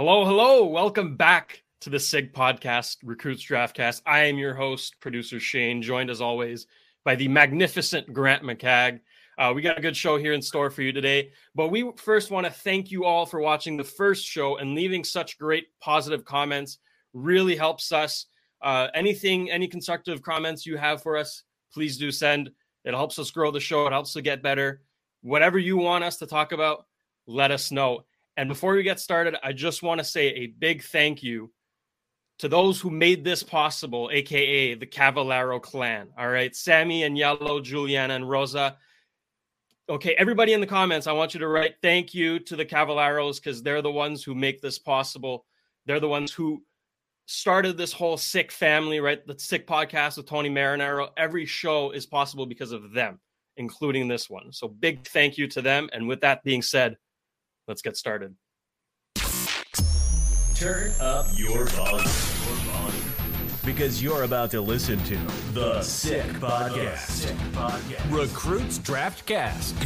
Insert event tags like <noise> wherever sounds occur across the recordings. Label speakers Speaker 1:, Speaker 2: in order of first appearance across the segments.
Speaker 1: Hello, hello. Welcome back to the Sick podcast, Recruits Draftcast. I am your host, producer Shayne, joined as always by the magnificent Grant McCagg. Uh, we got a good show here in store for you today. But we first want to thank you all for watching the first show and leaving such great positive comments. Really helps us. Uh, anything, any constructive comments you have for us, please do send. It helps us grow the show. It helps to get better. Whatever you want us to talk about, let us know. And before we get started, I just want to say a big thank you to those who made this possible, aka the Cavallaro clan. All right, Sammy and Yellow, Juliana and Rosa. Okay, everybody in the comments, I want you to write thank you to the Cavallaros because they're the ones who make this possible. They're the ones who started this whole sick family, right? The sick podcast with Tony Marinaro. Every show is possible because of them, including this one. So big thank you to them. And with that being said, let's get started.
Speaker 2: Turn up your volume. Because you're about to listen to The Sick Podcast. Recruits Draft Cast.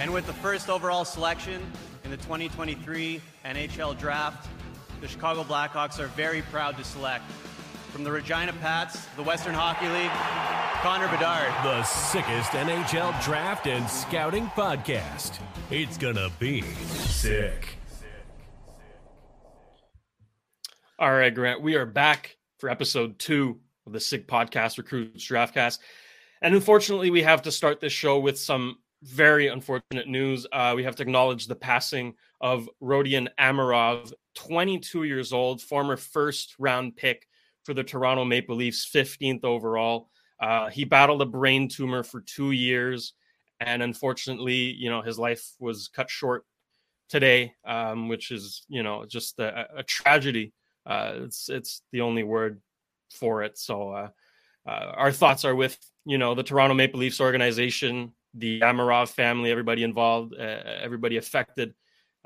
Speaker 3: And with the first overall selection in the 2023 NHL Draft, the Chicago Blackhawks are very proud to select from the Regina Pats, the Western Hockey League, Connor Bedard.
Speaker 2: The sickest NHL draft and scouting podcast. It's gonna be sick.
Speaker 1: All right, Grant, we are back for episode two of the Sick Podcast Recruits Draftcast. And unfortunately, we have to start this show with some very unfortunate news. Uh, we have to acknowledge the passing of Rodion Amirov, 22 years old, former first round pick for the Toronto Maple Leafs, 15th overall. Uh, he battled a brain tumor for two years, and unfortunately, you know, his life was cut short today, um, which is, you know, just a, a tragedy uh, it's it's the only word for it. So uh, uh, our thoughts are with you know the Toronto Maple Leafs organization, the Amirov family, everybody involved, everybody affected.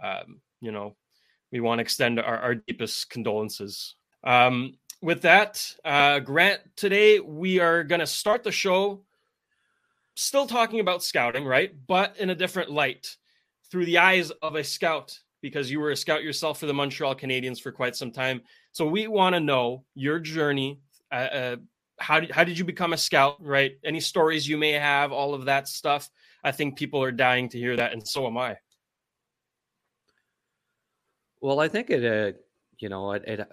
Speaker 1: Um, you know, we want to extend our, our deepest condolences. Um, with that, uh, Grant, today we are going to start the show still talking about scouting, right? But in a different light through the eyes of a scout because you were a scout yourself for the Montreal Canadiens for quite some time. So we want to know your journey. Uh, uh, how did, how did you become a scout? Right? Any stories you may have, all of that stuff. I think people are dying to hear that, and so am I.
Speaker 4: Well, I think it, uh, you know, it, it,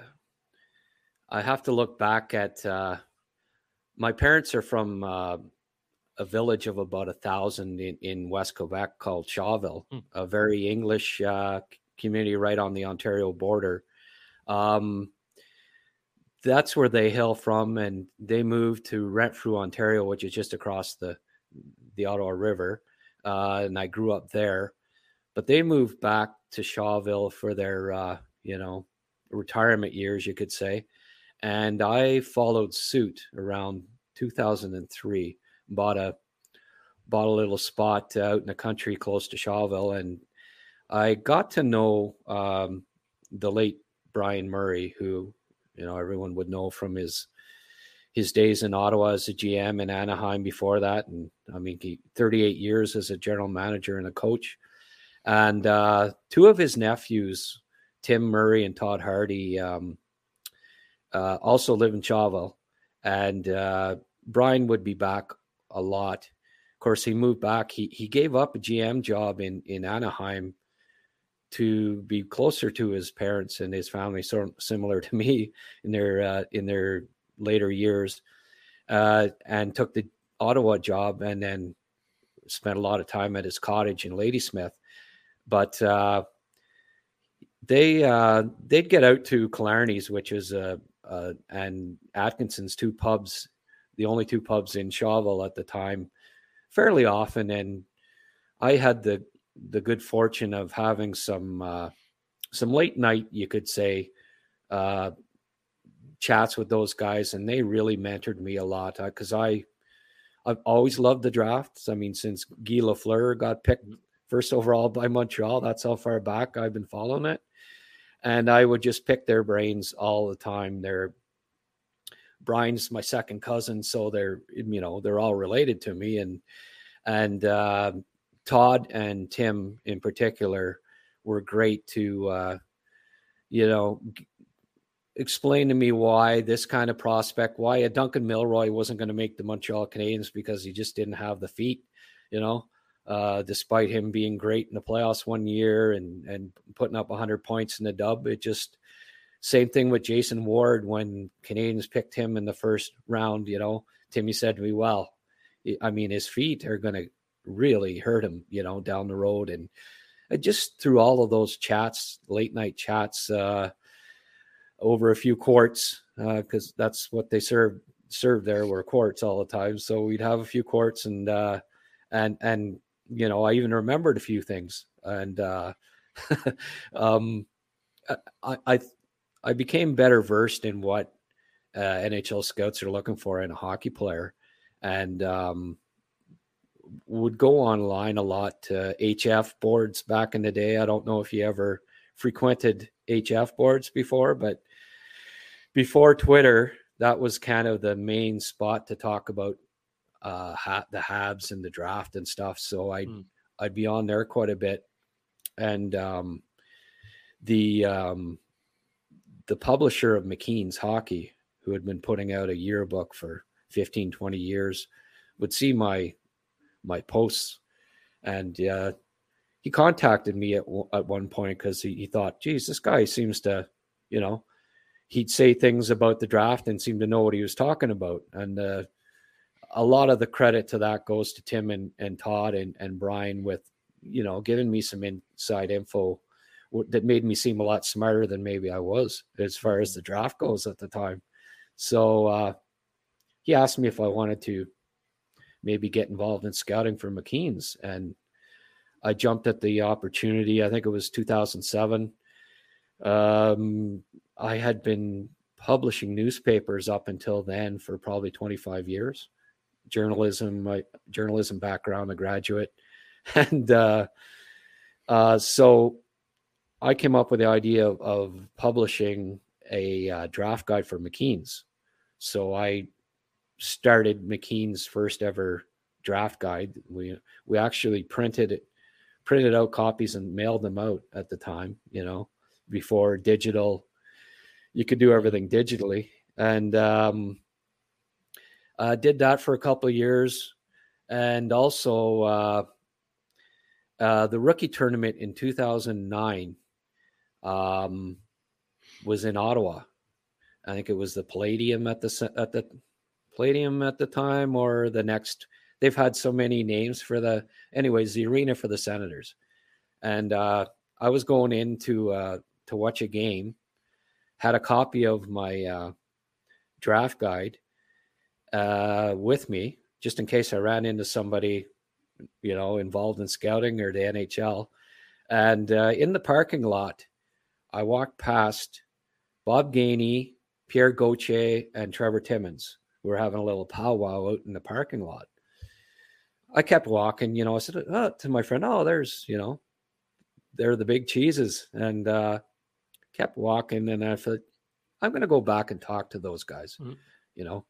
Speaker 4: I have to look back at. Uh, my parents are from uh, a village of about a thousand in, in West Quebec called Shawville, mm. a very English uh, community right on the Ontario border. Um, that's where they hail from, and they moved to Renfrew, Ontario, which is just across the the Ottawa River. Uh, and I grew up there, but they moved back to Shawville for their uh, you know retirement years, you could say. And I followed suit around 2003 bought a bought a little spot out in the country close to Shawville, and I got to know um, the late Brian Murray, who you know everyone would know from his his days in Ottawa as a GM in Anaheim before that, and I mean, he, 38 years as a general manager and a coach. And uh, two of his nephews, Tim Murray and Todd Hardy, um, uh, also live in Shawville. And uh, Brian would be back a lot. Of course, he moved back. He he gave up a GM job in in Anaheim to be closer to his parents and his family, of similar to <laughs> me in their uh, in their later years, uh, and took the Ottawa job and then spent a lot of time at his cottage in Ladysmith. But uh, they uh, they'd get out to Killarney's, which is uh, uh, and Atkinson's two pubs the only two pubs in Shawville at the time fairly often. And I had the the good fortune of having some uh, some late night, you could say, uh, chats with those guys, and they really mentored me a lot because uh, I I've always loved the drafts. I mean, since Guy Lafleur got picked first overall by Montreal, that's how far back I've been following it. And I would just pick their brains all the time. They're Brian's my second cousin, so they're you know they're all related to me, and and uh, Todd and Tim in particular were great to uh, you know, explain to me why this kind of prospect, why a Duncan Milroy wasn't going to make the Montreal Canadiens because he just didn't have the feet, you know, uh, despite him being great in the playoffs one year and and putting up 100 points in the dub. It just same thing with Jason Ward when Canadiens picked him in the first round. You know, Timmy said to me, "Well, I mean, his feet are going to really hurt him, you know, down the road." And just through all of those chats, late night chats, uh, over a few quarts, because uh, that's what they served served there were quarts all the time. So we'd have a few quarts, and uh, and and you know, I even remembered a few things, and uh, <laughs> um, I, I I became better versed in what uh, NHL scouts are looking for in a hockey player, and um, would go online a lot to HF boards back in the day. I don't know if you ever frequented HF boards before, but before Twitter, that was kind of the main spot to talk about uh, ha- the Habs and the draft and stuff. So I mm. I'd be on there quite a bit, and um, the um, the publisher of McKeen's Hockey, who had been putting out a yearbook for 15, 20 years, would see my my posts, and uh, he contacted me at at one point because he, he thought, "Geez, this guy seems to, you know." He'd say things about the draft and seem to know what he was talking about, and uh, a lot of the credit to that goes to Tim and, and Todd and, and Brian with, you know, giving me some inside info that made me seem a lot smarter than maybe I was as far as the draft goes at the time. So uh, he asked me if I wanted to maybe get involved in scouting for McKeen's, and I jumped at the opportunity. I think it was 2007. Um, I had been publishing newspapers up until then for probably 25 years. Journalism, my journalism background, a graduate, <laughs> and uh, uh, so I came up with the idea of, of publishing a uh, draft guide for McKeen's. So I started McKeen's first ever draft guide. We we actually printed it, printed out copies and mailed them out at the time. You know, before digital, you could do everything digitally, and um, I did that for a couple years, and also uh, uh, the rookie tournament in 2009 um, was in Ottawa. I think it was the Palladium at the at the Palladium at the time, or the next. They've had so many names for the, anyways, the arena for the Senators, and uh, I was going in to uh, to watch a game. Had a copy of my uh, draft guide uh, with me, just in case I ran into somebody, you know, involved in scouting or the NHL. And uh, in the parking lot, I walked past Bob Gainey, Pierre Gauthier, and Trevor Timmins. We were having a little powwow out in the parking lot. I kept walking, you know. I said oh, to my friend, "Oh, there's, you know, they're the big cheeses," and uh, kept walking. And I thought, I'm going to go back and talk to those guys. Mm-hmm. You know,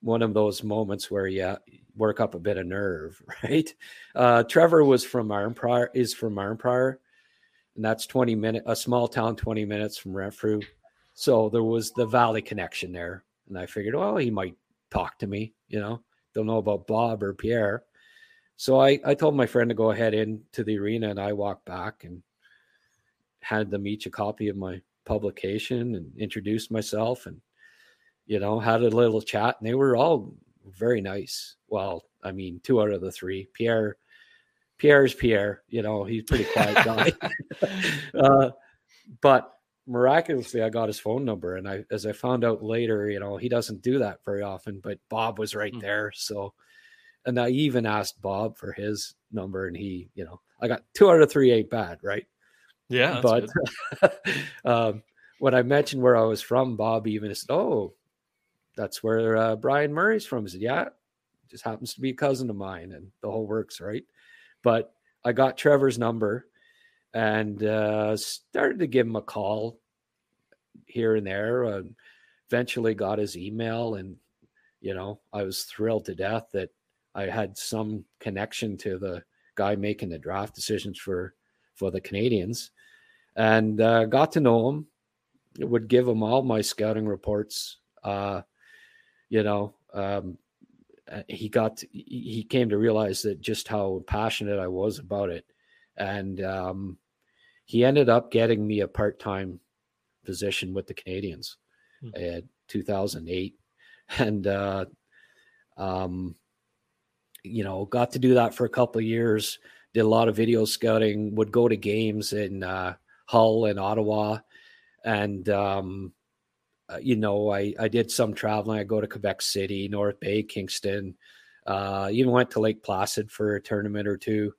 Speaker 4: one of those moments where you work up a bit of nerve, <laughs> right? Uh, Trevor was from Arnprior, is from Arnprior, and that's 20 minutes, a small town 20 minutes from Renfrew. So there was the valley connection there. And I figured, well, he might talk to me, you know, don't know about Bob or Pierre. So I, I told my friend to go ahead into the arena and I walked back and had them each a copy of my publication and introduced myself and, you know, had a little chat and they were all very nice. Well, I mean, two out of the three. Pierre Pierre's Pierre. You know, he's pretty quiet <laughs> guy. <laughs> uh, but miraculously, I got his phone number, and I, as I found out later, you know, he doesn't do that very often. But Bob was right mm. there, so. And I even asked Bob for his number, and he, you know, I got two out of three ain't bad, right?
Speaker 1: Yeah,
Speaker 4: but <laughs> um, when I mentioned where I was from, Bob even said, "Oh, that's where uh, Brian Murray's from." I said, "Yeah, just happens to be a cousin of mine," and the whole works, right? But I got Trevor's number and uh, started to give him a call here and there. Uh, eventually got his email, and you know, I was thrilled to death that I had some connection to the guy making the draft decisions for for the Canadiens and uh, got to know him. would give him all my scouting reports. Uh, you know, um, uh, he got he came to realize that just how passionate I was about it, and um, he ended up getting me a part time position with the Canadiens hmm. in 2008, <laughs> and uh, um, you know got to do that for a couple of years. Did a lot of video scouting. Would go to games in uh, Hull and Ottawa, and um, uh, you know, I, I did some traveling. I go to Quebec City, North Bay, Kingston, uh, even went to Lake Placid for a tournament or two,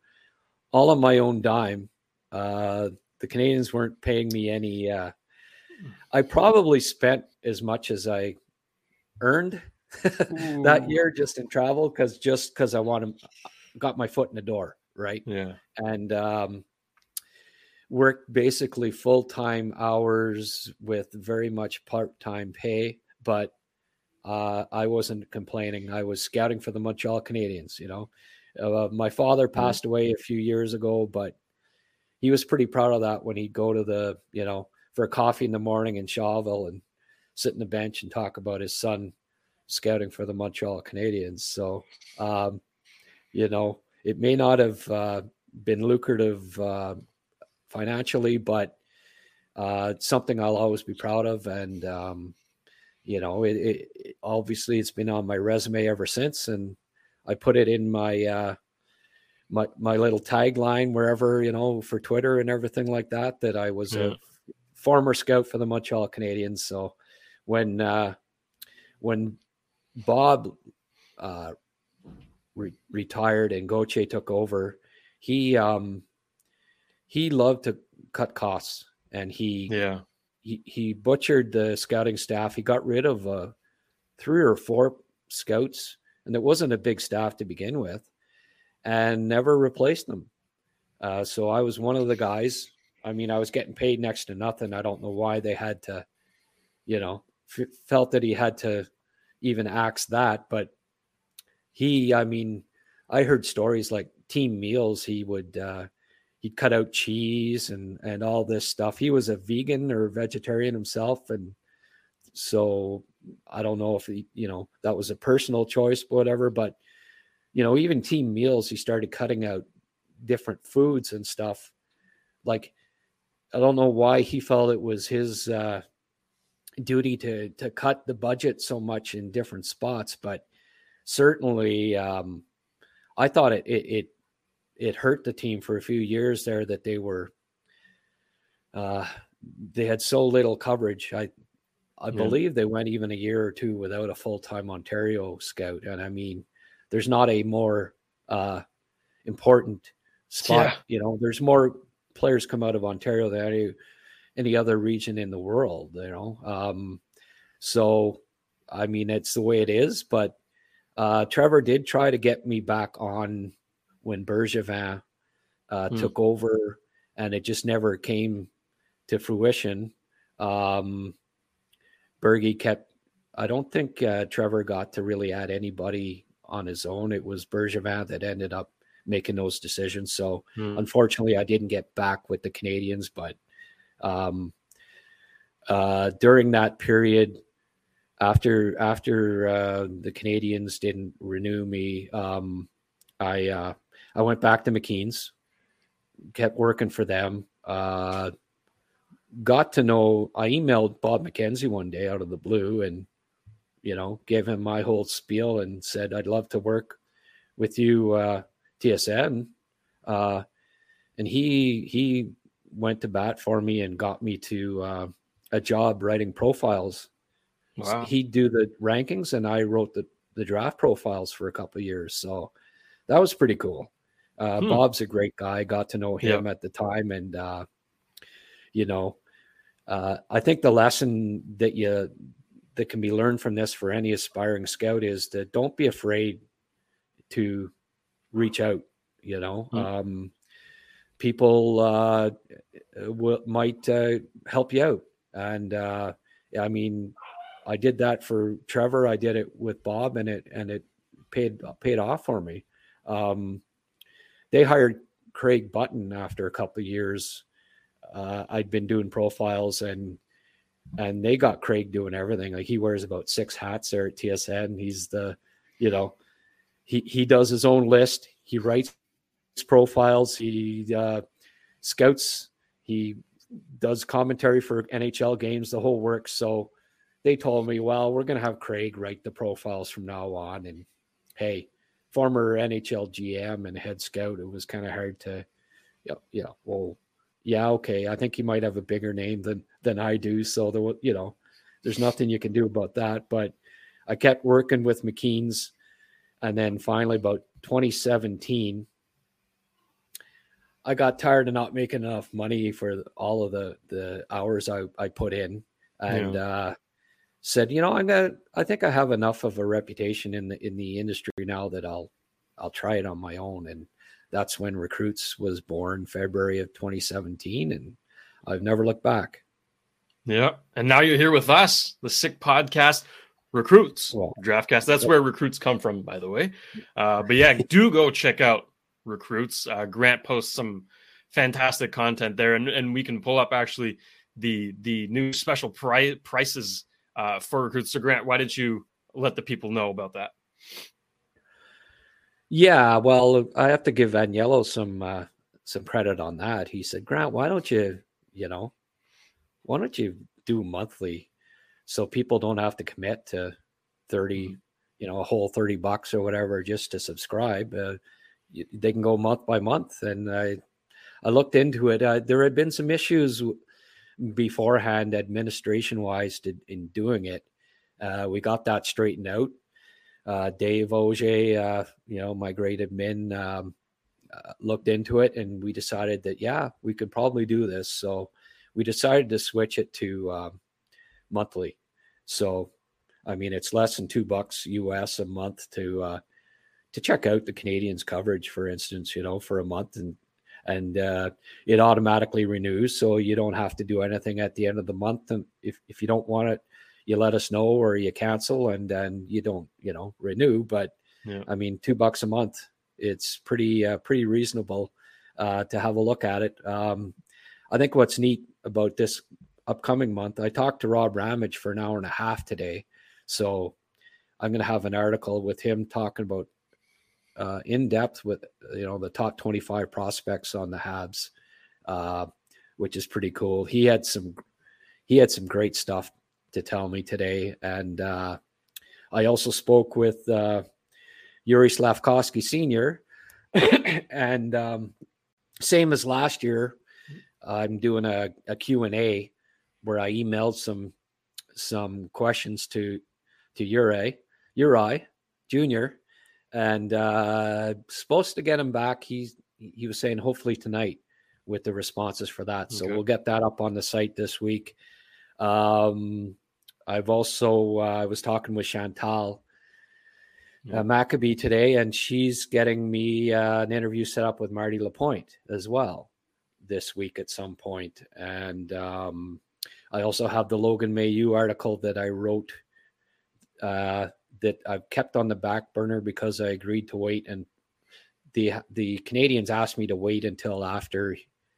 Speaker 4: all on my own dime. Uh, the Canadiens weren't paying me any. Uh, I probably spent as much as I earned <laughs> that year just in travel because just because I want to got my foot in the door, right?
Speaker 1: Yeah,
Speaker 4: and um, worked basically full time hours with very much part time pay, but uh, I wasn't complaining. I was scouting for the Montreal Canadiens. You know, uh, my father mm-hmm. passed away a few years ago, but he was pretty proud of that when he'd go to the you know for a coffee in the morning in Shawville and sit in the bench and talk about his son scouting for the Montreal Canadiens. So, um, you know, it may not have uh, been lucrative uh, financially, but uh, it's something I'll always be proud of. And, um, you know, it, it, obviously it's been on my resume ever since. And I put it in my, uh, my, my little tagline wherever, you know, for Twitter and everything like that, that I was yeah. a former scout for the Montreal Canadiens. So when, uh, when Bob, uh, re- retired and Gauthier took over, he, um, he loved to cut costs and he
Speaker 1: yeah.
Speaker 4: he, he butchered the scouting staff. He got rid of uh, three or four scouts and it wasn't a big staff to begin with and never replaced them. Uh, so i was one of the guys. I mean i was getting paid next to nothing. I don't know why they had to you know f- felt that he had to even axe that but he i mean i heard stories like team meals he would uh, he'd cut out cheese and and all this stuff. He was a vegan or vegetarian himself, and so I don't know if he, you know, that was a personal choice, whatever. But you know, even team meals, he started cutting out different foods and stuff. Like I don't know why he felt it was his uh, duty to to cut the budget so much in different spots, but certainly um, I thought it, it, it it hurt the team for a few years there that they were uh, they had so little coverage. I I yeah. believe they went even a year or two without a full time Ontario scout, and I mean, there's not a more uh, important spot. Yeah. You know, there's more players come out of Ontario than any any other region in the world. You know, um, so I mean, it's the way it is. But uh, Trevor did try to get me back on when Bergevin uh, hmm. took over, and it just never came to fruition. Um, Bergie kept. I don't think uh, Trevor got to really add anybody on his own. It was Bergevin that ended up making those decisions. So hmm. unfortunately, I didn't get back with the Canadiens, but um, uh, during that period, after after uh, the Canadiens didn't renew me, um, I uh, I went back to McKeen's, kept working for them. Uh, got to know. I emailed Bob McKenzie one day out of the blue, and you know, gave him my whole spiel and said, "I'd love to work with you, uh, TSN." Uh, and he he went to bat for me and got me to uh, a job writing profiles. Wow. He'd do the rankings, and I wrote the the draft profiles for a couple years. So that was pretty cool. Uh, hmm. Bob's a great guy. Got to know him at the time, and uh, you know, uh, I think the lesson that you that can be learned from this for any aspiring scout is that don't be afraid to reach out. You know, hmm. um, people uh, w- might uh, help you out, and uh, I mean, I did that for Trevor. I did it with Bob, and it and it paid paid off for me. Um, they hired Craig Button after a couple of years. Uh, I'd been doing profiles, and and they got Craig doing everything. Like he wears about six hats there at TSN. He's the, you know, he he does his own list. He writes profiles. He uh, scouts. He does commentary for NHL games. The whole works. So they told me, well, we're to have Craig write the profiles from now on. And hey, former NHL GM and head scout, it was kind of hard to, yeah, you know, well, yeah, okay. I think he might have a bigger name than than I do. So there, you know, there's nothing you can do about that. But I kept working with McKeen's, and then finally, about 2017, I got tired of not making enough money for all of the the hours I I put in, and yeah. uh, said, you know, I'm gonna. I think I have enough of a reputation in the in the industry now that I'll I'll try it on my own and that's when Recruits was born, February of 2017, and I've never looked back.
Speaker 1: Yeah, and now you're here with us, the Sick Podcast Recruits well, Draftcast. That's where recruits come from, by the way. Uh, but yeah, do go check out Recruits. Uh, Grant posts some fantastic content there, and, and we can pull up actually the the new special pri- prices uh, for recruits. So Grant, why did you let the people know about that?
Speaker 4: Yeah, well, I have to give Agnello some uh, some credit on that. He said, Grant, why don't you, you know, why don't you do monthly so people don't have to commit to 30, mm-hmm. you know, a whole 30 bucks or whatever just to subscribe. Uh, they can go month by month. And I, I looked into it. Uh, there had been some issues beforehand, administration wise, in doing it. Uh, we got that straightened out uh, Dave Oje, uh, you know, my great admin, um, uh, looked into it and we decided that, yeah, we could probably do this. So we decided to switch it to um, monthly. So, I mean, it's less than two bucks US a month to, uh, to check out the Canadiens coverage, for instance, you know, for a month and, and uh, it automatically renews. So you don't have to do anything at the end of the month. And if, if you don't want it, you let us know or you cancel and then you don't you know renew but yeah. i mean two bucks a month it's pretty uh, pretty reasonable uh, to have a look at it um, i think what's neat about this upcoming month i talked to rob ramage for an hour and a half today so i'm going to have an article with him talking about uh, in depth with you know the top 25 prospects on the habs uh, which is pretty cool he had some he had some great stuff to tell me today. And uh, I also spoke with uh, Yuri Slafkovsky Sr. <coughs> and um, same as last year, I'm doing a, a Q&A where I emailed some some questions to to Yuri Yuri Jr. And uh, supposed to get him back. He's he was saying hopefully tonight with the responses for that. So okay. we'll get that up on the site this week. Um, I've also uh, I was talking with Chantal uh, Machabée today, and she's getting me uh, an interview set up with Marty Lapointe as well this week at some point. And um, I also have the Logan Mailloux article that I wrote uh, that I've kept on the back burner because I agreed to wait. And the the Canadiens asked me to wait until after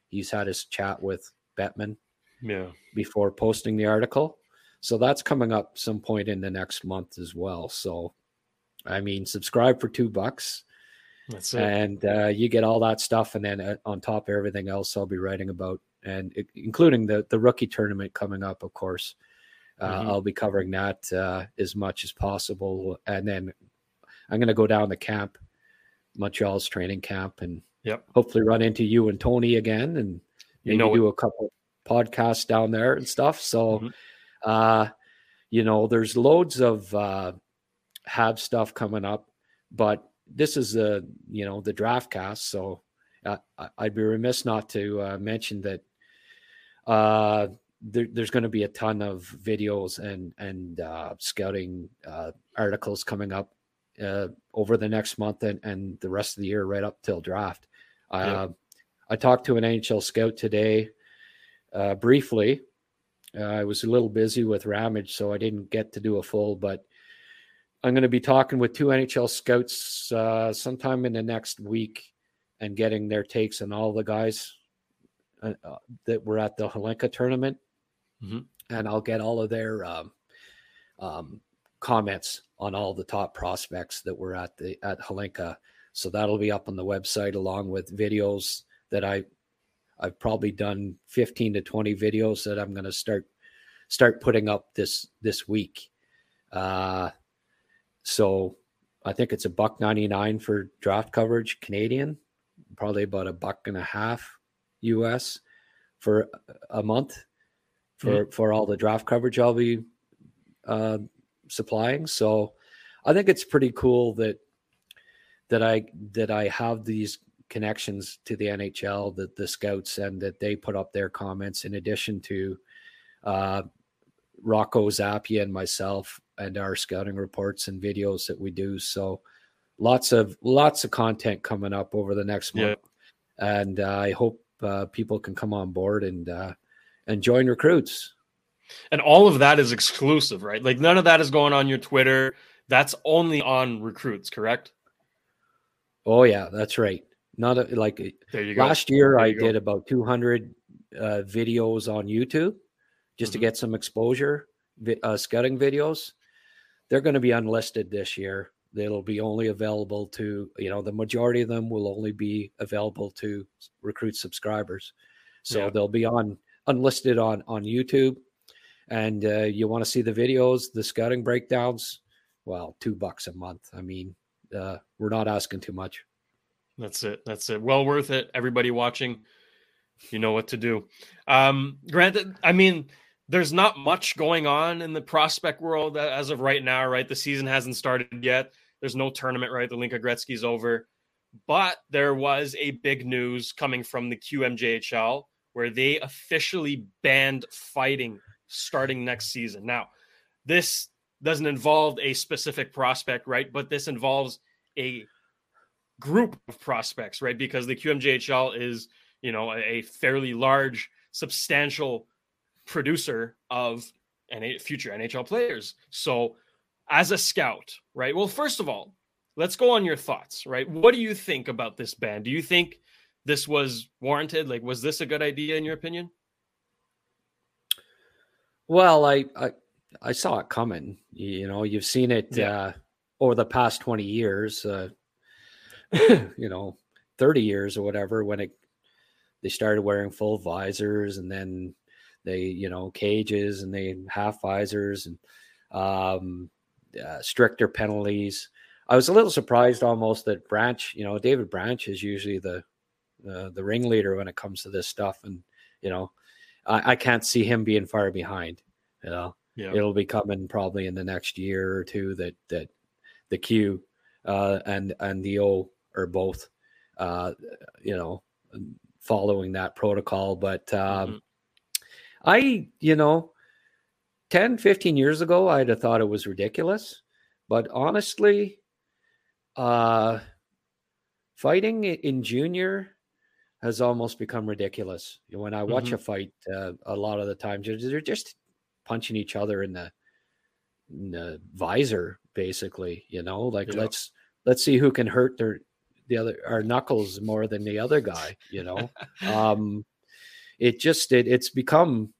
Speaker 4: he's had his chat with Bettman,
Speaker 1: yeah,
Speaker 4: before posting the article. So that's coming up some point in the next month as well. So, I mean, subscribe for two bucks. That's it. And uh, you get all that stuff, and then uh, on top of everything else, I'll be writing about, and it, including the the rookie tournament coming up, of course. Uh, mm-hmm. I'll be covering that uh, as much as possible, and then I'm going to go down to camp, Montreal's training camp, and
Speaker 1: yep.
Speaker 4: hopefully run into you and Tony again, and maybe you know do a couple podcasts down there and stuff. So. Mm-hmm uh, you know, there's loads of uh, have stuff coming up, but this is the you know the draft cast, so uh, I'd be remiss not to uh, mention that uh, there, there's going to be a ton of videos and and uh, scouting uh, articles coming up uh, over the next month and, and the rest of the year, right up till draft. Uh, I talked to an NHL scout today uh, briefly uh, I was a little busy with Ramage, so I didn't get to do a full, but I'm going to be talking with two NHL scouts uh, sometime in the next week and getting their takes on all the guys that were at the Hlinka tournament. Mm-hmm. and I'll get all of their um, um, comments on all the top prospects that were at the at Hlinka. So that'll be up on the website along with videos that I I've probably done 15 to 20 videos that I'm going to start start putting up this this week. Uh, so I think it's a buck 99 for draft coverage Canadian, probably about a buck and a half US for a month for mm-hmm. for all the draft coverage I'll be uh, supplying. So I think it's pretty cool that that I that I have these connections to the NHL, that the scouts, and that they put up their comments in addition to uh, Rocco Zappia and myself and our scouting reports and videos that we do. So lots of lots of content coming up over the next month, yeah. and uh, I hope uh, people can come on board and uh, and join recruits.
Speaker 1: And all of that is exclusive, right? Like none of that is going on your Twitter. That's only on recruits, correct?
Speaker 4: Oh yeah, that's right. Not a, like last year, I did about 200 uh, videos on YouTube just mm-hmm. to get some exposure, uh, scouting videos. They're going to be unlisted this year. They'll be only available to, you know, the majority of them will only be available to recruit subscribers. So yeah. they'll be on unlisted on on YouTube. And uh, you want to see the videos, the scouting breakdowns? Well, two bucks a month. I mean, uh, we're not asking too much.
Speaker 1: That's it. That's it. Well worth it. Everybody watching, you know what to do. Um, granted, I mean, there's not much going on in the prospect world as of right now, right? The season hasn't started yet. There's no tournament, right? The Hlinka Gretzky's over. But there was a big news coming from the QMJHL where they officially banned fighting starting next season. Now, this doesn't involve a specific prospect, right? But this involves a group of prospects, right? Because the QMJHL is, you know, a fairly large, substantial producer of any future NHL players. So, as a scout, right? Well, first of all, let's go on your thoughts, right? What do you think about this ban? Do you think this was warranted? Like, was this a good idea in your opinion?
Speaker 4: Well, I I, I saw it coming. You know, you've seen it yeah. uh, over the past twenty years. Uh, <coughs> you know, thirty years or whatever when it they started wearing full visors and then they you know cages and they half visors and um, uh, stricter penalties. I was a little surprised almost that Branch, you know, David Branch is usually the uh, the ringleader when it comes to this stuff, and you know, I, I can't see him being far behind. You know, yeah. it'll be coming probably in the next year or two that that the Q uh, and and the O are both, uh, you know, following that protocol. But um, mm-hmm. I, you know, 10, 15 years ago, I'd have thought it was ridiculous. But honestly, uh, fighting in junior has almost become ridiculous. When I watch mm-hmm. a fight, uh, a lot of the times they're just punching each other in the, in the visor, basically. You know, like yeah. let's let's see who can hurt their the other our knuckles more than the other guy. You know, <laughs> um, it just it, it's become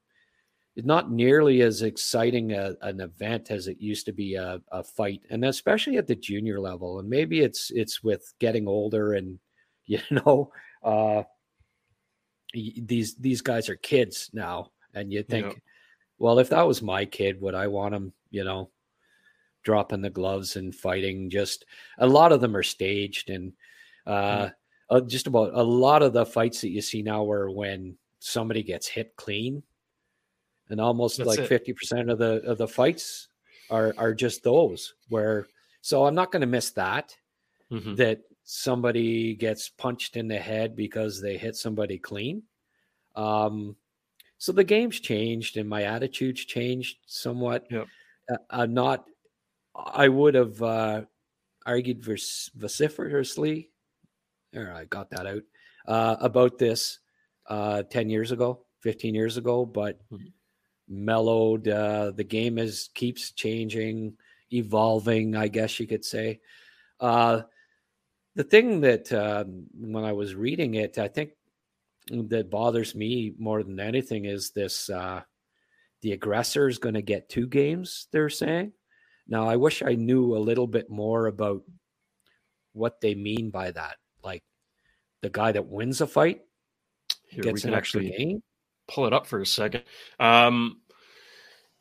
Speaker 4: not nearly as exciting a, an event as it used to be a, a fight, and especially at the junior level. And maybe it's it's with getting older and <laughs> you know uh, these these guys are kids now, and you think, yeah. well, if that was my kid, would I want him, you know, dropping the gloves and fighting? Just a lot of them are staged, and uh, mm. uh, just about a lot of the fights that you see now are when somebody gets hit clean, and almost That's like fifty percent of the of the fights are are just those where. So I'm not going to miss that. Mm-hmm. That somebody gets punched in the head because they hit somebody clean. Um, so the game's changed and my attitude's changed somewhat. Yep. Uh, I'm not, I would have uh, argued vociferously, or I got that out, uh, about this uh, 10 years ago, 15 years ago, but mm-hmm. mellowed. Uh, the game is keeps changing, evolving, I guess you could say. Uh, the thing that um, when I was reading it, I think that bothers me more than anything is this uh, the aggressor is going to get two games. They're saying. Now, I wish I knew a little bit more about what they mean by that. Like the guy that wins a fight
Speaker 1: Here,
Speaker 4: gets an extra game.
Speaker 1: pull it up for a second. Um,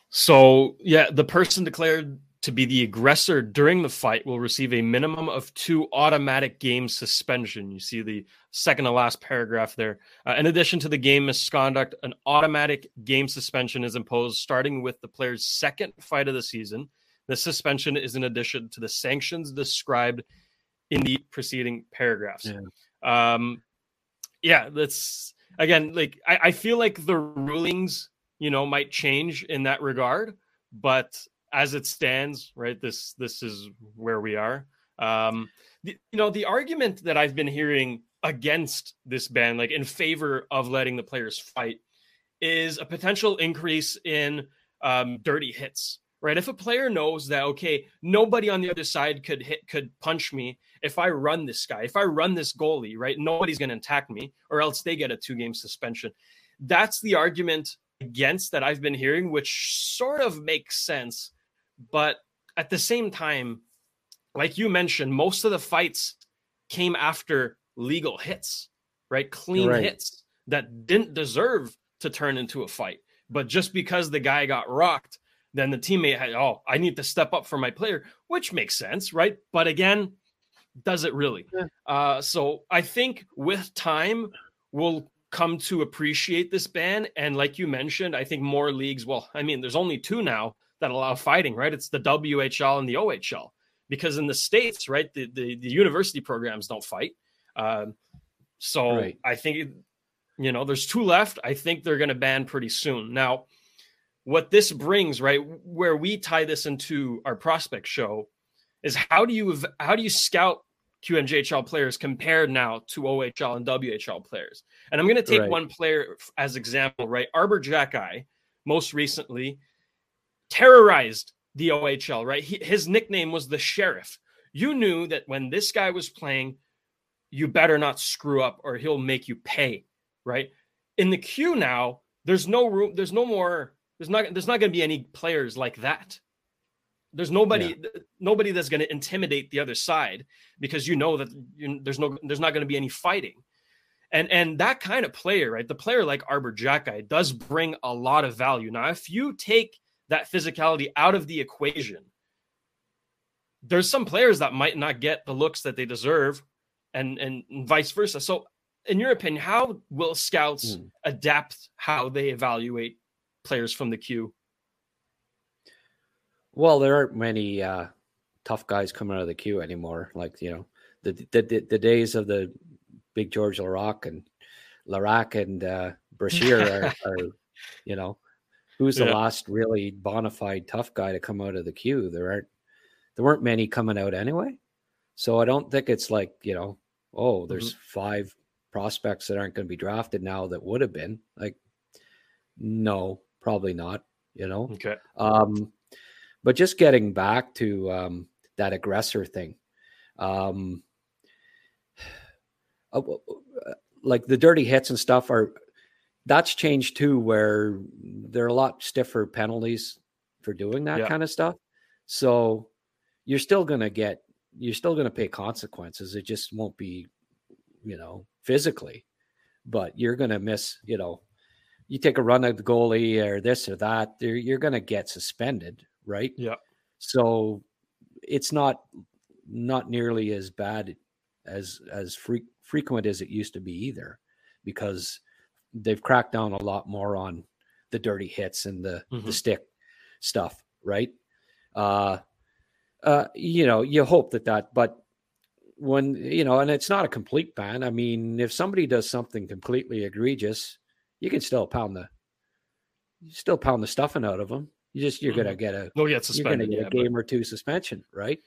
Speaker 1: so yeah, the person declared to be the aggressor during the fight will receive a minimum of two automatic game suspension. You see the second to last paragraph there. Uh, in addition to the game misconduct, an automatic game suspension is imposed starting with the player's second fight of the season. The suspension is in addition to the sanctions described in the preceding paragraphs.
Speaker 4: Yeah.
Speaker 1: Um, yeah, that's again like I, I feel like the rulings, you know, might change in that regard, but as it stands, right, this this is where we are. Um, the, you know, the argument that I've been hearing against this ban, like in favor of letting the players fight, is a potential increase in um, dirty hits. Right, if a player knows that okay, nobody on the other side could hit, could punch me if I run this guy, if I run this goalie, right, nobody's going to attack me, or else they get a two game suspension. That's the argument against that I've been hearing, which sort of makes sense. But at the same time, like you mentioned, most of the fights came after legal hits, right? Clean
Speaker 4: Right.
Speaker 1: hits that didn't deserve to turn into a fight. But just because the guy got rocked, then the teammate had, oh, I need to step up for my player, which makes sense, right? But again, does it really?
Speaker 4: Yeah.
Speaker 1: Uh, so I think with time, we'll come to appreciate this ban. And like you mentioned, I think more leagues, well, I mean, there's only two now that allow fighting, right? It's the WHL and the OHL. Because in the States, right, the, the, the university programs don't fight. Um, so
Speaker 4: Right.
Speaker 1: I think, you know, there's two left. I think they're going to ban pretty soon. Now, what this brings, right, where we tie this into our prospect show is how do you how do you scout QMJHL players compared now to OHL and WHL players? And I'm going to take
Speaker 4: Right.
Speaker 1: one player as example, right? Arber Xhekaj, most recently, terrorized the OHL, right? He, his nickname was the Sheriff. You knew that when this guy was playing, you better not screw up or he'll make you pay, right? In the queue now, there's no room, there's no more, there's not there's not going to be any players like that. There's nobody nobody that's going to intimidate the other side because you know that you, there's no there's not going to be any fighting. And and that kind of player, right? The player like Arber Xhekaj does bring a lot of value. Now, if you take that physicality out of the equation, there's some players that might not get the looks that they deserve and and vice versa. So in your opinion, how will scouts
Speaker 4: Hmm.
Speaker 1: adapt how they evaluate players from the queue?
Speaker 4: Well, there aren't many uh, tough guys coming out of the queue anymore. Like you know, the the the, the days of the big George Laraque and Laraque and uh, Brashear are, <laughs> are, you know, who's the
Speaker 1: Yeah.
Speaker 4: last really bona fide tough guy to come out of the queue? There aren't there weren't many coming out anyway. So I don't think it's like you know, oh, there's five prospects that aren't going to be drafted now that would have been like, no, probably not. You know,
Speaker 1: Okay.
Speaker 4: um, but just getting back to um, that aggressor thing, um, <sighs> uh, uh, like the dirty hits and stuff are that's changed too, where there are a lot stiffer penalties for doing that
Speaker 1: Yeah.
Speaker 4: kind of stuff. So you're still gonna get you're still gonna pay consequences. It just won't be, you know, physically, but you're gonna miss, you know, you take a run at the goalie or this or that, you're, you're going to get suspended, right?
Speaker 1: Yeah.
Speaker 4: So it's not not nearly as bad as as fre- frequent as it used to be either, because they've cracked down a lot more on the dirty hits and the the
Speaker 1: Mhm.
Speaker 4: stick stuff, right? Uh, uh, you know, you hope that that, but when you know, and it's not a complete ban. I mean, if somebody does something completely egregious, you can still pound the, you still pound the stuffing out of them. You just you're gonna get a
Speaker 1: No, yeah,
Speaker 4: you're gonna get
Speaker 1: Yeah,
Speaker 4: a
Speaker 1: but-
Speaker 4: game or two suspension, right?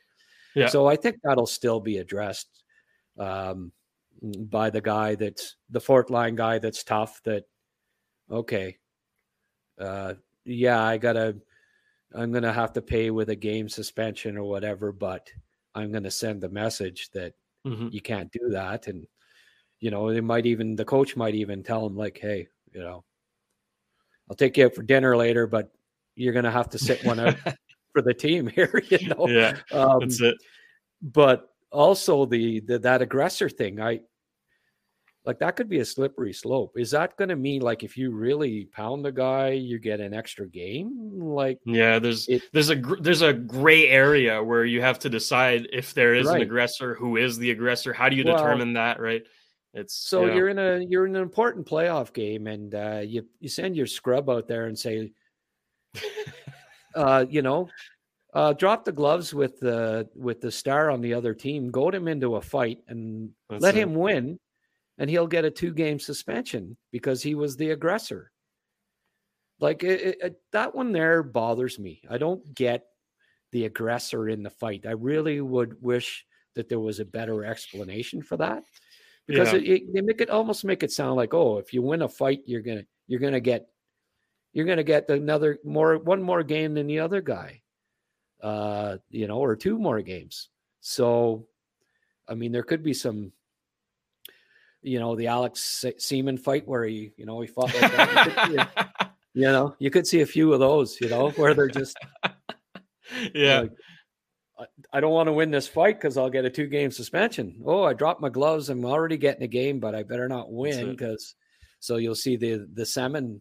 Speaker 1: Yeah.
Speaker 4: So I think that'll still be addressed um, by the guy that's the fourth line guy that's tough. That okay, uh, yeah, I gotta, I'm gonna have to pay with a game suspension or whatever, but I'm gonna send the message that
Speaker 1: Mhm.
Speaker 4: you can't do that, and you know they might even the coach might even tell him like, hey, you know, I'll take you out for dinner later, but you're to have to sit one out <laughs> for the team <laughs> here. You know,
Speaker 1: yeah, um, that's it.
Speaker 4: But also the, the that aggressor thing, I like that could be a slippery slope. Is that going to mean like if you really pound the guy, you get an extra game? Like,
Speaker 1: yeah, there's it, there's a there's a gray area where you have to decide if there is right. an aggressor, who is the aggressor. How do you well, determine that? Right. It's
Speaker 4: so yeah. you're in a you're in an important playoff game, and uh, you you send your scrub out there and say, uh, you know, uh, drop the gloves with the with the star on the other team, goad him into a fight, and That's let it. him win and he'll get a two game suspension because he was the aggressor. Like it, it, that one there bothers me. I don't get the aggressor in the fight. I really would wish that there was a better explanation for that because yeah. it, they make it almost make it sound like oh if you win a fight you're gonna you're gonna get you're gonna get another more one more game than the other guy uh you know or two more games so i mean there could be some you know, the Alex Semin fight where he, you know, he fought like that. <laughs> You, know, you could see a few of those, you know, where they're just, <laughs>
Speaker 1: yeah. Like,
Speaker 4: I don't want to win this fight because I'll get a two game suspension. Oh, I dropped my gloves. I'm already getting a game, but I better not win because so you'll see the the Semin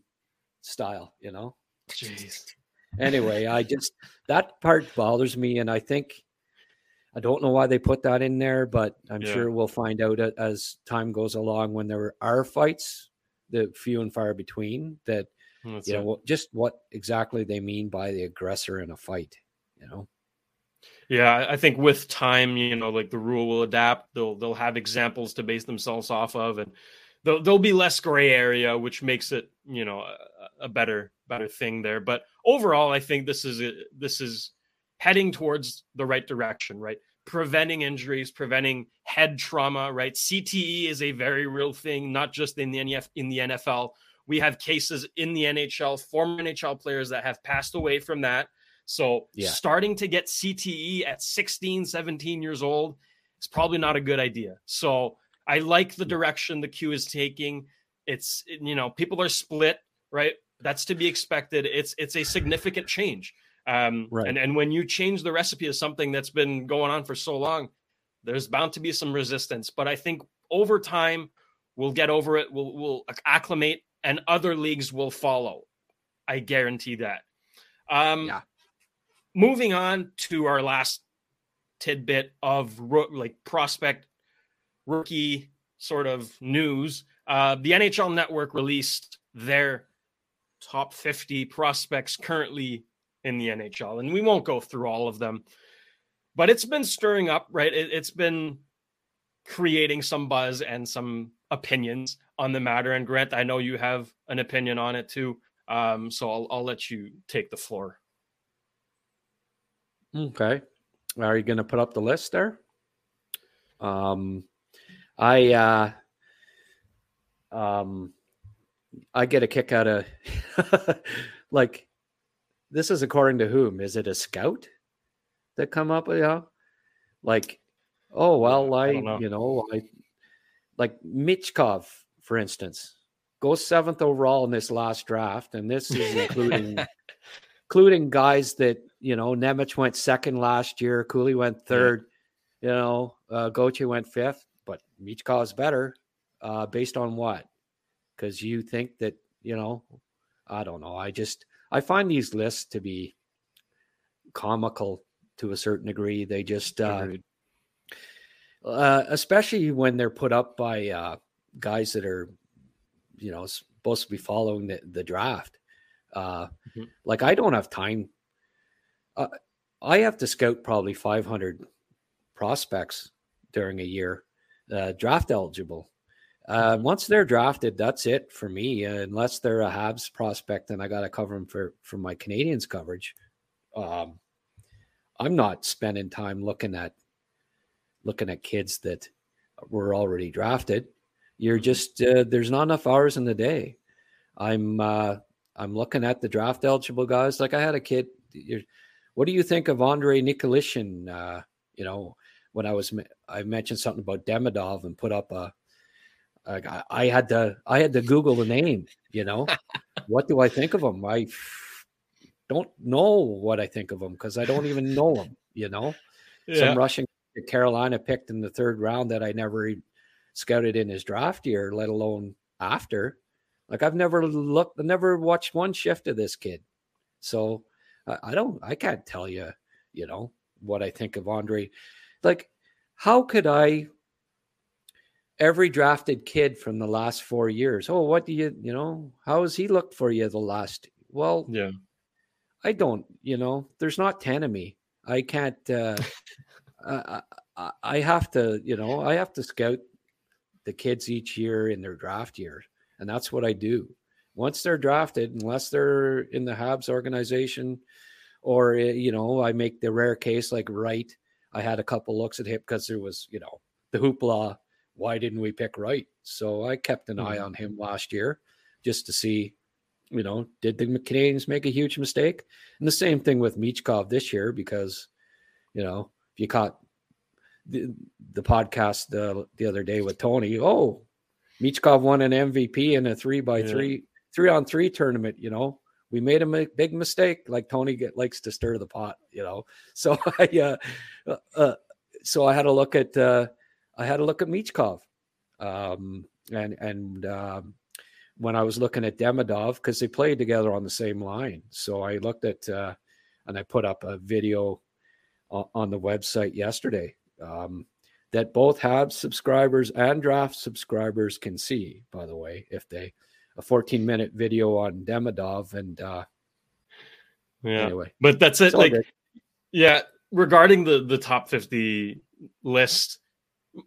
Speaker 4: style, you know.
Speaker 1: Jeez.
Speaker 4: Anyway, I just that part bothers me, and I think I don't know why they put that in there, but I'm yeah. sure we'll find out as time goes along when there are fights, the few and far between that That's you know just what exactly they mean by the aggressor in a fight, you know.
Speaker 1: Yeah, I think with time, you know, like the rule will adapt. They'll they'll have examples to base themselves off of, and there'll, there'll be less gray area, which makes it you know a, a better better thing there. But overall, I think this is a, this is heading towards the right direction, right? Preventing injuries, preventing head trauma, right? CTE is a very real thing, not just in the NF, in the NFL. We have cases in the NHL, former NHL players that have passed away from that. So yeah. starting to get CTE at 16, 17 years old is probably not a good idea. So I like the hmm. direction the Q is taking. It's you know, people are split, right? That's to be expected. It's it's a significant change. Um, right. And and when you change the recipe of something that's been going on for so long, there's bound to be some resistance. But I think over time we'll get over it. We'll we'll acclimate, and other leagues will follow. I guarantee that. Um, yeah. Moving on to our last tidbit of ro- like prospect rookie sort of news. Uh, the NHL Network released their top 50 prospects currently in the NHL. And we won't go through all of them, but it's been stirring up, right? It, has been creating some buzz and some opinions on the matter. And Grant, I know you have an opinion on it too. Um, so I'll, I'll let you take the floor.
Speaker 4: Okay. Are you going to put up the list there? Um, I, uh, um, I get a kick out of <laughs> like this is according to whom? Is it a scout that come up with you know? like, oh well, I, I know. you know, I like Michkov, for instance, goes seventh overall in this last draft, and this is including <laughs> including guys that you know Nemec went second last year, Cooley went third, yeah. you know, uh, Gauthier went fifth, but Michkov's better, uh, based on what? Because you think that you know, I don't know. I just I find these lists to be comical to a certain degree. They just, uh, uh, especially when they're put up by uh, guys that are, you know, supposed to be following the, the draft. Uh, mm-hmm. Like I don't have time. Uh, I have to scout probably 500 prospects during a year, uh, draft eligible. Uh, once they're drafted, that's it for me. Uh, unless they're a Habs prospect, and I got to cover them for for my Canadiens coverage. Um, I'm not spending time looking at looking at kids that were already drafted. You're mm-hmm. just uh, there's not enough hours in the day. I'm uh, I'm looking at the draft eligible guys. Like I had a kid. What do you think of Andre Nikolishin? Uh, you know, when I was I mentioned something about Demidov and put up a like I, I, had to I had to Google the name, you know. what do I think of him? I don't know what I think of him because I don't even know him. You know, yeah. some Russian Carolina picked in the third round that I never scouted in his draft year, let alone after. Like I've never looked, I never watched one shift of this kid. So I, I don't, I can't tell you, you know, what I think of Andre. Like, how could I? Every drafted kid from the last four years. Oh, what do you, you know, how has he looked for you the last? Well,
Speaker 1: yeah,
Speaker 4: I don't, you know, there's not 10 of me. I can't, uh, <laughs> I, I, I have to, you know, I have to scout the kids each year in their draft year. And that's what I do. Once they're drafted, unless they're in the Habs organization, or, eh, you know, I make the rare case like Wright. I had a couple looks at him because there was, you know, the hoopla. Why didn't we pick Wright? So I kept an mm-hmm. eye on him last year just to see you know, did the Canadiens make a huge mistake? And the same thing with Michkov this year, because, you know, if you caught the, the podcast the, the other day with Tony, oh, Michkov won an MVP in a three by yeah. three, three on three tournament, you know, we made a big mistake. Like Tony get, likes to stir the pot, you know? <laughs> So I, uh, uh, uh, so I had to look at, uh, I had to look at Michkov. Um, and, and, um, when I was looking at Demidov because they played together on the same line. So I looked at uh, and I put up a video on the website yesterday um, that both have subscribers and draft subscribers can see. By the way, if they a 14 minute video on Demidov and uh,
Speaker 1: yeah, anyway, but that's it. Like, good. yeah, regarding the the top 50 list,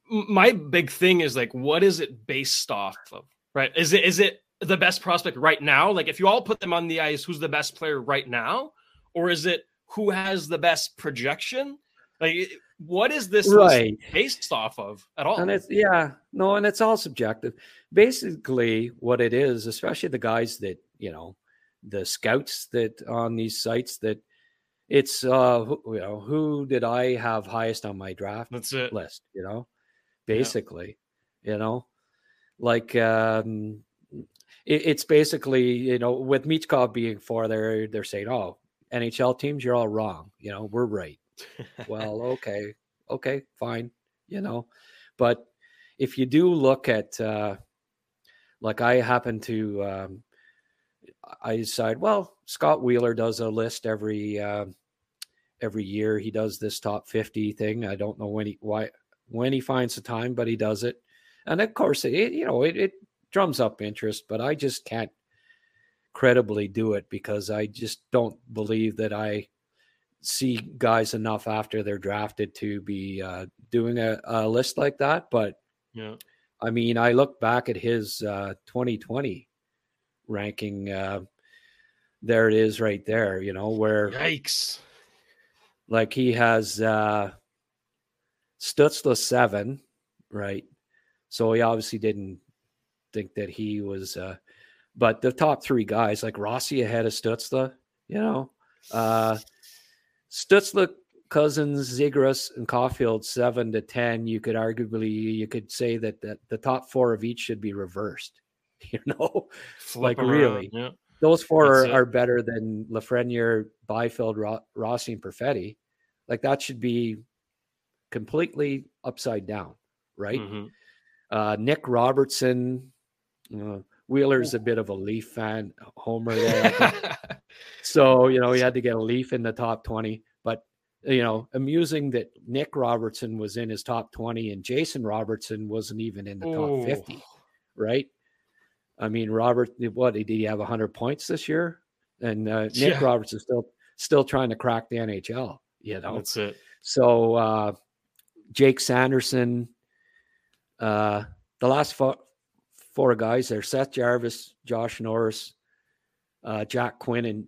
Speaker 1: my big thing is like, what is it based off of? Right? Is it is it the best prospect right now? Like if you all put them on the ice, who's the best player right now? Or is it who has the best projection? Like what is this right. based off of at all?
Speaker 4: And it's yeah, no, and it's all subjective. Basically, what it is, especially the guys that, you know, the scouts that on these sites that it's uh who, you know, who did I have highest on my draft
Speaker 1: That's it.
Speaker 4: list, you know? Basically, yeah. you know like um, it, it's basically you know with Michkov being four, they're they're saying, oh, NHL teams, you're all wrong. You know, we're right. <laughs> well, okay, okay, fine. You know, but if you do look at uh, like I happen to um, I decide, well, Scott Wheeler does a list every uh, every year. He does this top 50 thing. I don't know when he why when he finds the time, but he does it and of course, it you know it, it drums up interest, but I just can't credibly do it because I just don't believe that I see guys enough after they're drafted to be uh, doing a, a, list like that. But
Speaker 1: yeah,
Speaker 4: I mean, I look back at his uh, 2020 ranking. Uh, there it is, right there. You know where
Speaker 1: yikes,
Speaker 4: like he has uh, Stützle seven, right? So he obviously didn't think that he was. Uh, but the top three guys, like Rossi ahead of Stützle, you know, uh, Stützle, Cozens, Zegras, and Caufield, seven to ten. You could arguably you could say that that the top four of each should be reversed. <laughs> You know, Flip like around, really, yeah. those four are, are, better than Lafreniere, Byfield, Ro- Rossi, and Perfetti. Like that should be completely upside down, right? Mm-hmm. Uh, Nick Robertson, uh, Wheeler's a bit of a Leaf fan, homer <laughs> there. so, you know, he had to get a Leaf in the top 20. But, you know, amusing that Nick Robertson was in his top 20 and Jason Robertson wasn't even in the top 50, right? I mean, Robert, what did he have 100 points this year? And uh, Nick yeah. Robertson still still trying to crack the NHL, you know.
Speaker 1: That's it.
Speaker 4: So, uh, Jake Sanderson, uh, the last four, four guys there Seth Jarvis, Josh Norris, uh, Jack Quinn, and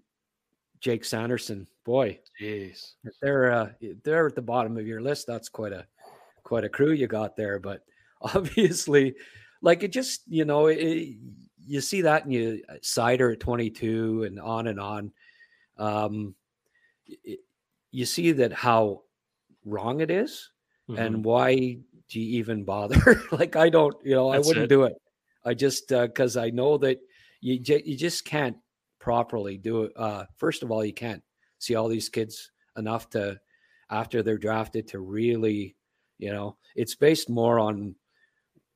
Speaker 4: Jake Sanderson. Boy,
Speaker 1: jeez,
Speaker 4: they're uh, they're at the bottom of your list. That's quite a quite a crew you got there. But <laughs> obviously, like it just you know it, you see that and you uh, Seider at 22 and on and on. Um, it, you see that how wrong it is mm-hmm. and why do you even bother? <laughs> like I don't, you know, That's I wouldn't it. do it. I just because uh, I know that you you just can't properly do it. Uh, first of all, you can't see all these kids enough to after they're drafted to really, you know, it's based more on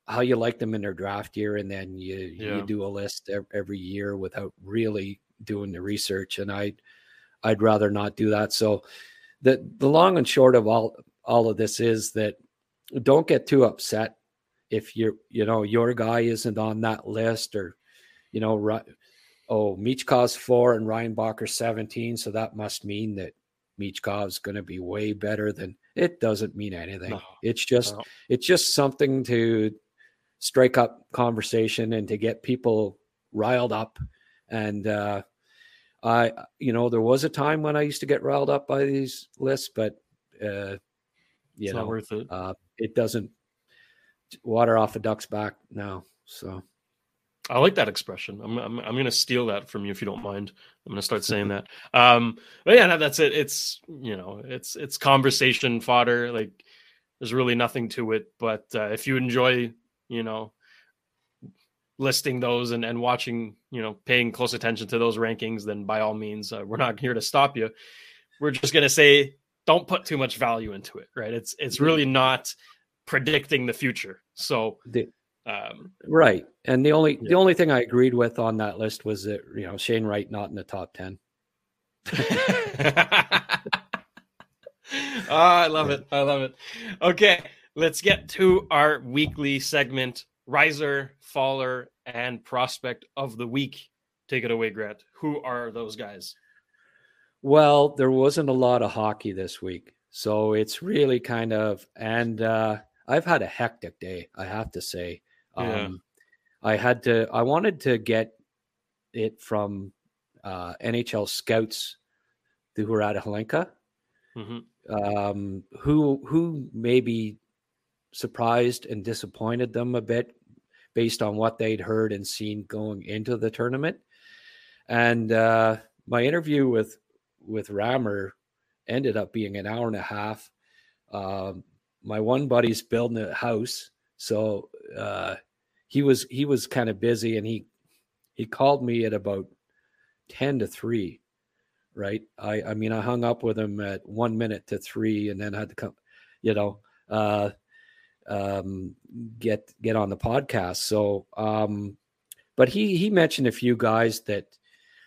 Speaker 4: how you like them in their draft year, and then you yeah. you do a list every year without really doing the research. And I I'd rather not do that. So the the long and short of all all of this is that don't get too upset if you're you know your guy isn't on that list or you know oh Michkov's four and Reinbacher 17 so that must mean that Michkov's going to be way better than it doesn't mean anything. No, it's just no. it's just something to strike up conversation and to get people riled up. And uh I you know there was a time when I used to get riled up by these lists but uh you
Speaker 1: it's
Speaker 4: know
Speaker 1: worth it
Speaker 4: uh it doesn't water off a duck's back now. So
Speaker 1: I like that expression. I'm I'm, I'm going to steal that from you if you don't mind. I'm going to start saying <laughs> that. Um, but yeah, no, that's it. It's you know, it's it's conversation fodder. Like there's really nothing to it. But uh, if you enjoy, you know, listing those and and watching, you know, paying close attention to those rankings, then by all means, uh, we're not here to stop you. We're just going to say don't put too much value into it. Right? It's it's really not predicting the future. So the,
Speaker 4: um, right, and the only yeah. the only thing I agreed with on that list was that you know Shane Wright not in the top ten.
Speaker 1: oh, <laughs> I love it. I love it. Okay, let's get to our weekly segment riser, faller, and prospect of the week. Take it away, Grant. Who are those guys?
Speaker 4: Well, there wasn't a lot of hockey this week. So it's really kind of, and uh, I've had a hectic day, I have to say. Yeah. Um, I had to, I wanted to get it from uh, NHL scouts who were at Hlinka, mm-hmm. um, who who maybe surprised and disappointed them a bit based on what they'd heard and seen going into the tournament. And uh, my interview with with Rammer ended up being an hour and a half. Um, my one buddy's building a house, so uh, he was he was kind of busy, and he he called me at about ten to three. Right, I I mean I hung up with him at one minute to three, and then had to come, you know, uh, um, get get on the podcast. So, um, but he he mentioned a few guys that.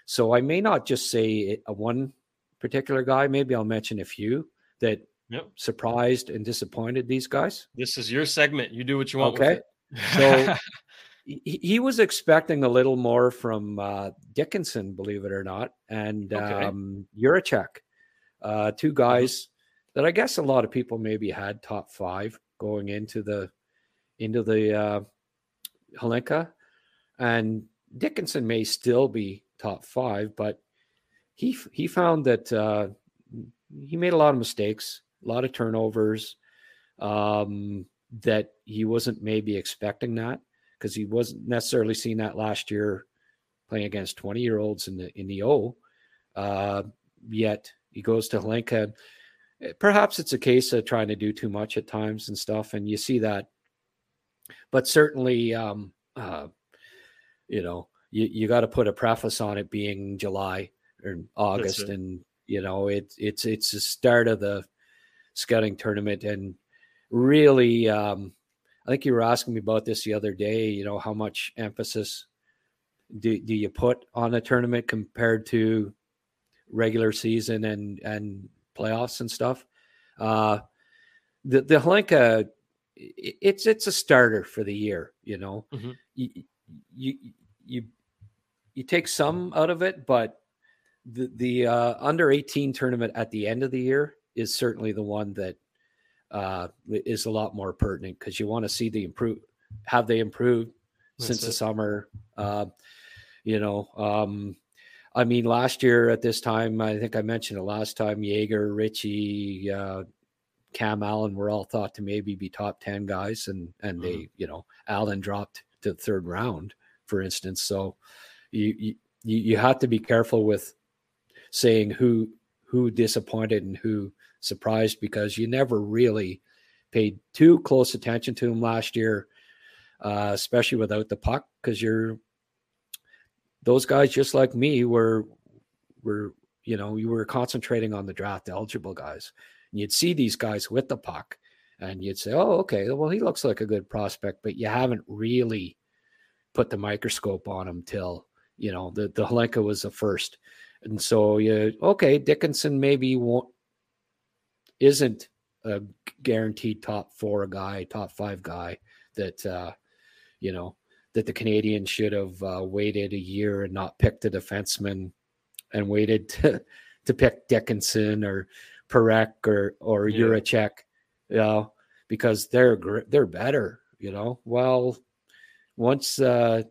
Speaker 4: So I may not just say a one particular guy. Maybe I'll mention a few that yep. surprised and disappointed these guys.
Speaker 1: This is your segment. You do what you want.
Speaker 4: Okay. so <laughs> he, he, was expecting a little more from uh, Dickinson, believe it or not, and okay. um, Jiricek, uh, two mm-hmm. guys mm-hmm. that I guess a lot of people maybe had top five going into the into the uh, Hlinka, and Dickinson may still be top five, but he he found that uh, he made a lot of mistakes a lot of turnovers. Um, that he wasn't maybe expecting that because he wasn't necessarily seeing that last year playing against 20 year olds in the in the O. Uh, yet he goes to Hlinka. Perhaps it's a case of trying to do too much at times and stuff, and you see that. But certainly, um, uh, you know, you, you got to put a preface on it being July or August, and you know, it, it's it's the start of the scouting tournament and really um, i think you were asking me about this the other day you know how much emphasis do, do you put on a tournament compared to regular season and and playoffs and stuff? Uh the the Hlinka it's it's a starter for the year you know? Mm-hmm. you, you you you take some out of it but the the uh, under 18 tournament at the end of the year is certainly the one that uh, is a lot more pertinent because you want to see the improve. Have they improved That's since it. the summer? Uh, you know, um, I mean, last year at this time, I think I mentioned it last time. Yager Ritchie uh, Cam Allen were all thought to maybe be top ten guys, and and mm-hmm. they, you know, Allen dropped to the third round, for instance. So you you you have to be careful with saying who who disappointed and who surprised because you never really paid too close attention to him last year, uh, especially without the puck, because you're those guys, just like me, were were you know you were concentrating on the draft eligible guys. And you'd see these guys with the puck, and you'd say, "Oh, okay, well he looks like a good prospect," but you haven't really put the microscope on him till you know the the Hlinka was the first, and so you okay Dickinson maybe won't isn't a guaranteed top four guy, top five guy that uh, you know that the Canadiens should have uh, waited a year and not picked a defenseman and waited <laughs> to to pick Dickinson or Parekh or or yeah. Jiricek, you know, because they're they're better, you know. Well, once uh,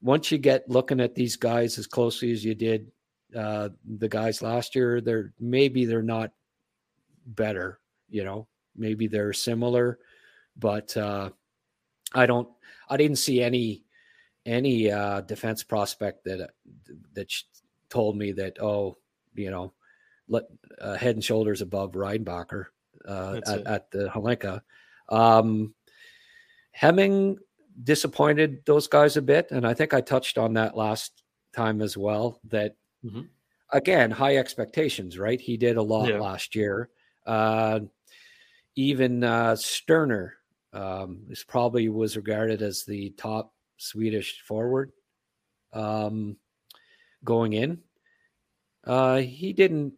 Speaker 4: once you get looking at these guys as closely as you did uh, the guys last year, they're maybe they're not better, you know, maybe they're similar, but uh, I don't, I didn't see any any uh, defense prospect that that told me that oh, you know, let uh, head and shoulders above Reinbacher uh, at, at, the Hlinka. Um, Hemming disappointed those guys a bit, and I think I touched on that last time as well. That mm-hmm. again, high expectations, right? He did a lot yeah. last year. Uh, even uh, Sterner um, is probably was regarded as the top Swedish forward um, going in. Uh, he didn't.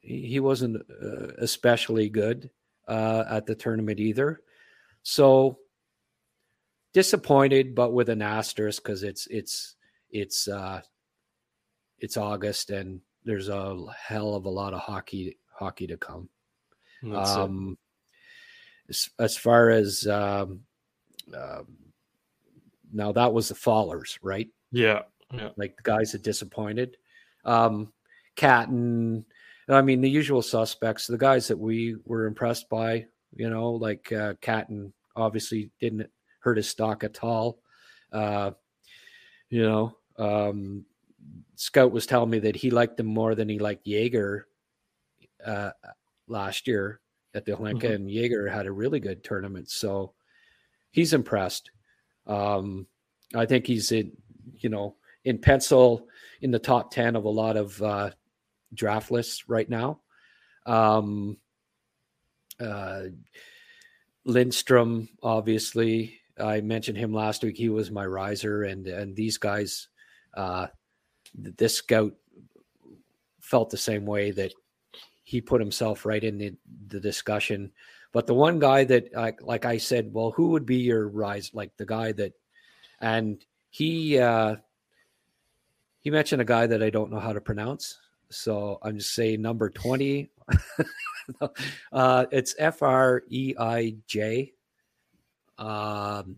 Speaker 4: He wasn't uh, especially good uh, at the tournament either. So disappointed, but with an asterisk because it's it's it's uh, it's August and there's a hell of a lot of hockey hockey to come. Um, as, as, far as um, uh, now, that was the fallers, right?
Speaker 1: Yeah, yeah.
Speaker 4: Like the guys that disappointed. Um, Catton, I mean, the usual suspects, the guys that we were impressed by, you know, like uh, Catton obviously didn't hurt his stock at all. Uh, you know, um, Scout was telling me that he liked them more than he liked Yager uh, last year at the Hlinka, mm-hmm. and Yager had a really good tournament. So he's impressed. Um, I think he's in, you know, in pencil in the top 10 of a lot of uh, draft lists right now. Um, uh, Lindstrom, obviously, I mentioned him last week. He was my riser, and and these guys, uh, this scout felt the same way that he put himself right in the, the discussion. But the one guy that, like, like I said, well, who would be your rise? Like the guy that, and he uh, he mentioned a guy that I don't know how to pronounce, so I'm just saying number twenty. <laughs> uh, it's F R E I J, um,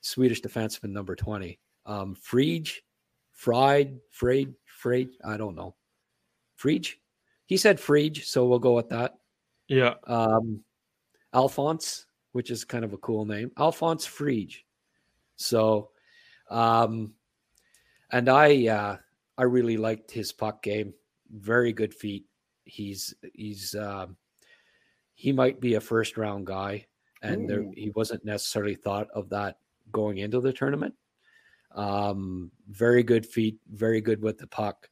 Speaker 4: Swedish defenseman number twenty. Um, Fried, Fried, Fried, Fried. I don't know. Fried. He said Fried, so we'll go with that.
Speaker 1: Yeah.
Speaker 4: Um, Alphonse, which is kind of a cool name, Alphonse Fried. So, um, and I, uh, I really liked his puck game. Very good feet. He's he's uh, he might be a first round guy, and there, he wasn't necessarily thought of that going into the tournament. Um, very good feet, very good with the puck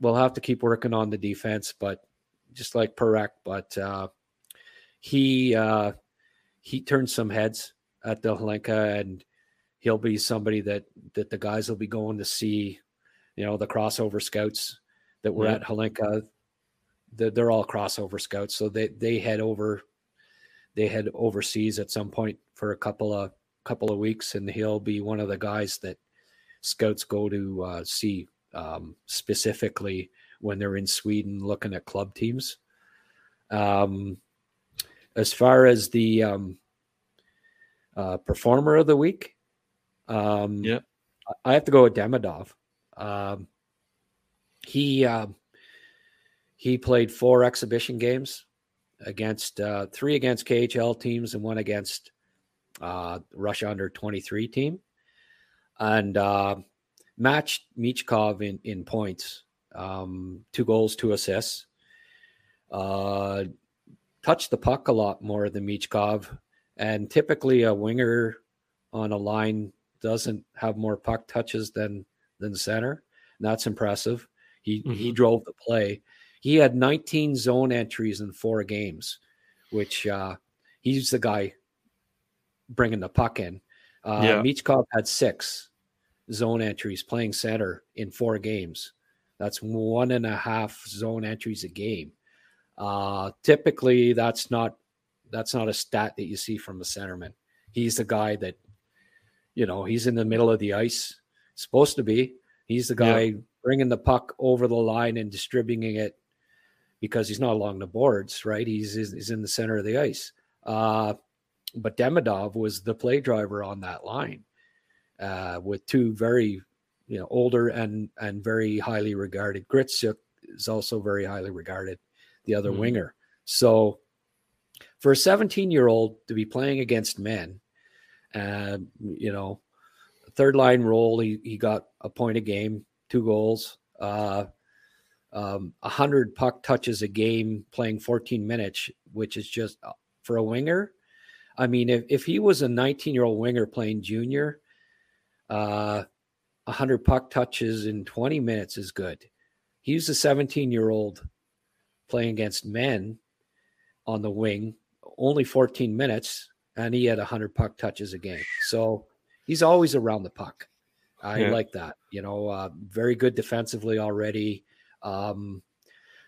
Speaker 4: we'll have to keep working on the defense, but just like Parekh, but uh, he uh, he turned some heads at the Hlinka, and he'll be somebody that that the guys will be going to see. You know, the crossover scouts that were yeah. at they're, they're all crossover scouts, so they they head over, they head overseas at some point for a couple of couple of weeks, and he'll be one of the guys that scouts go to uh, see um, specifically when they're in Sweden looking at club teams. Um, as far as the um, uh, performer of the week, um,
Speaker 1: yeah,
Speaker 4: I have to go with Demidov. Um, he uh, he played four exhibition games against uh, three against KHL teams and one against uh, Russia under twenty three team, and uh, matched Michkov in, in points, um, two goals, two assists. Uh, touched the puck a lot more than Michkov. And typically, a winger on a line doesn't have more puck touches than than center. And that's impressive. He mm-hmm. he drove the play. He had 19 zone entries in four games, which uh, he's the guy bringing the puck in. Uh, yeah. Michkov had six zone entries playing center in four games. That's one and a half zone entries a game. Uh, typically, that's not that's not a stat that you see from a centerman. He's the guy that, you know, he's in the middle of the ice, supposed to be. He's the guy yeah. bringing the puck over the line and distributing it because he's not along the boards, right? He's he's in the center of the ice. Uh, but Demidov was the play driver on that line uh, with two very, you know, older and and very highly regarded. Gritsyuk is also very highly regarded, the other mm-hmm. winger. So for a 17 year old to be playing against men, uh, you know, third line role, he, he got a point a game, two goals, uh, um, 100 puck touches a game, playing 14 minutes, which is just uh, for a winger. I mean, if, if he was a 19 year old winger playing junior, uh, 100 puck touches in 20 minutes is good. He's a 17 year old playing against men on the wing, only 14 minutes, and he had 100 puck touches a game. So he's always around the puck. I yeah. like that. You know, uh, very good defensively already. Um,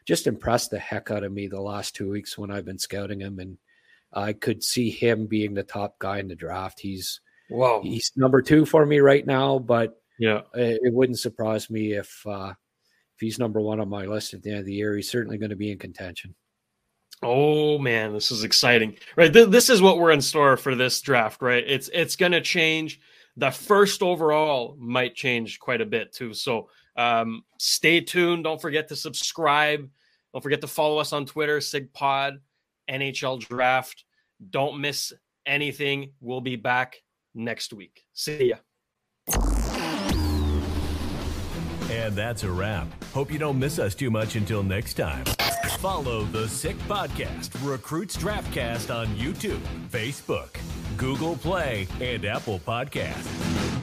Speaker 4: just impressed the heck out of me the last two weeks when I've been scouting him, and I could see him being the top guy in the draft. He's wow, he's number two for me right now, but
Speaker 1: yeah,
Speaker 4: it, it wouldn't surprise me if uh, if he's number one on my list at the end of the year. He's certainly going to be in contention.
Speaker 1: Oh man, this is exciting. Right. Th- this is what we're in store for this draft, right? It's it's going to change. The first overall might change quite a bit too. So um, stay tuned. Don't forget to subscribe. Don't forget to follow us on Twitter, SigPod, NHL Draft. Don't miss anything. We'll be back next week. See ya.
Speaker 2: And that's a wrap. Hope you don't miss us too much until next time. Follow the Sick Podcast, Recrutes Draftcast on YouTube, Facebook, Google Play, and Apple Podcasts.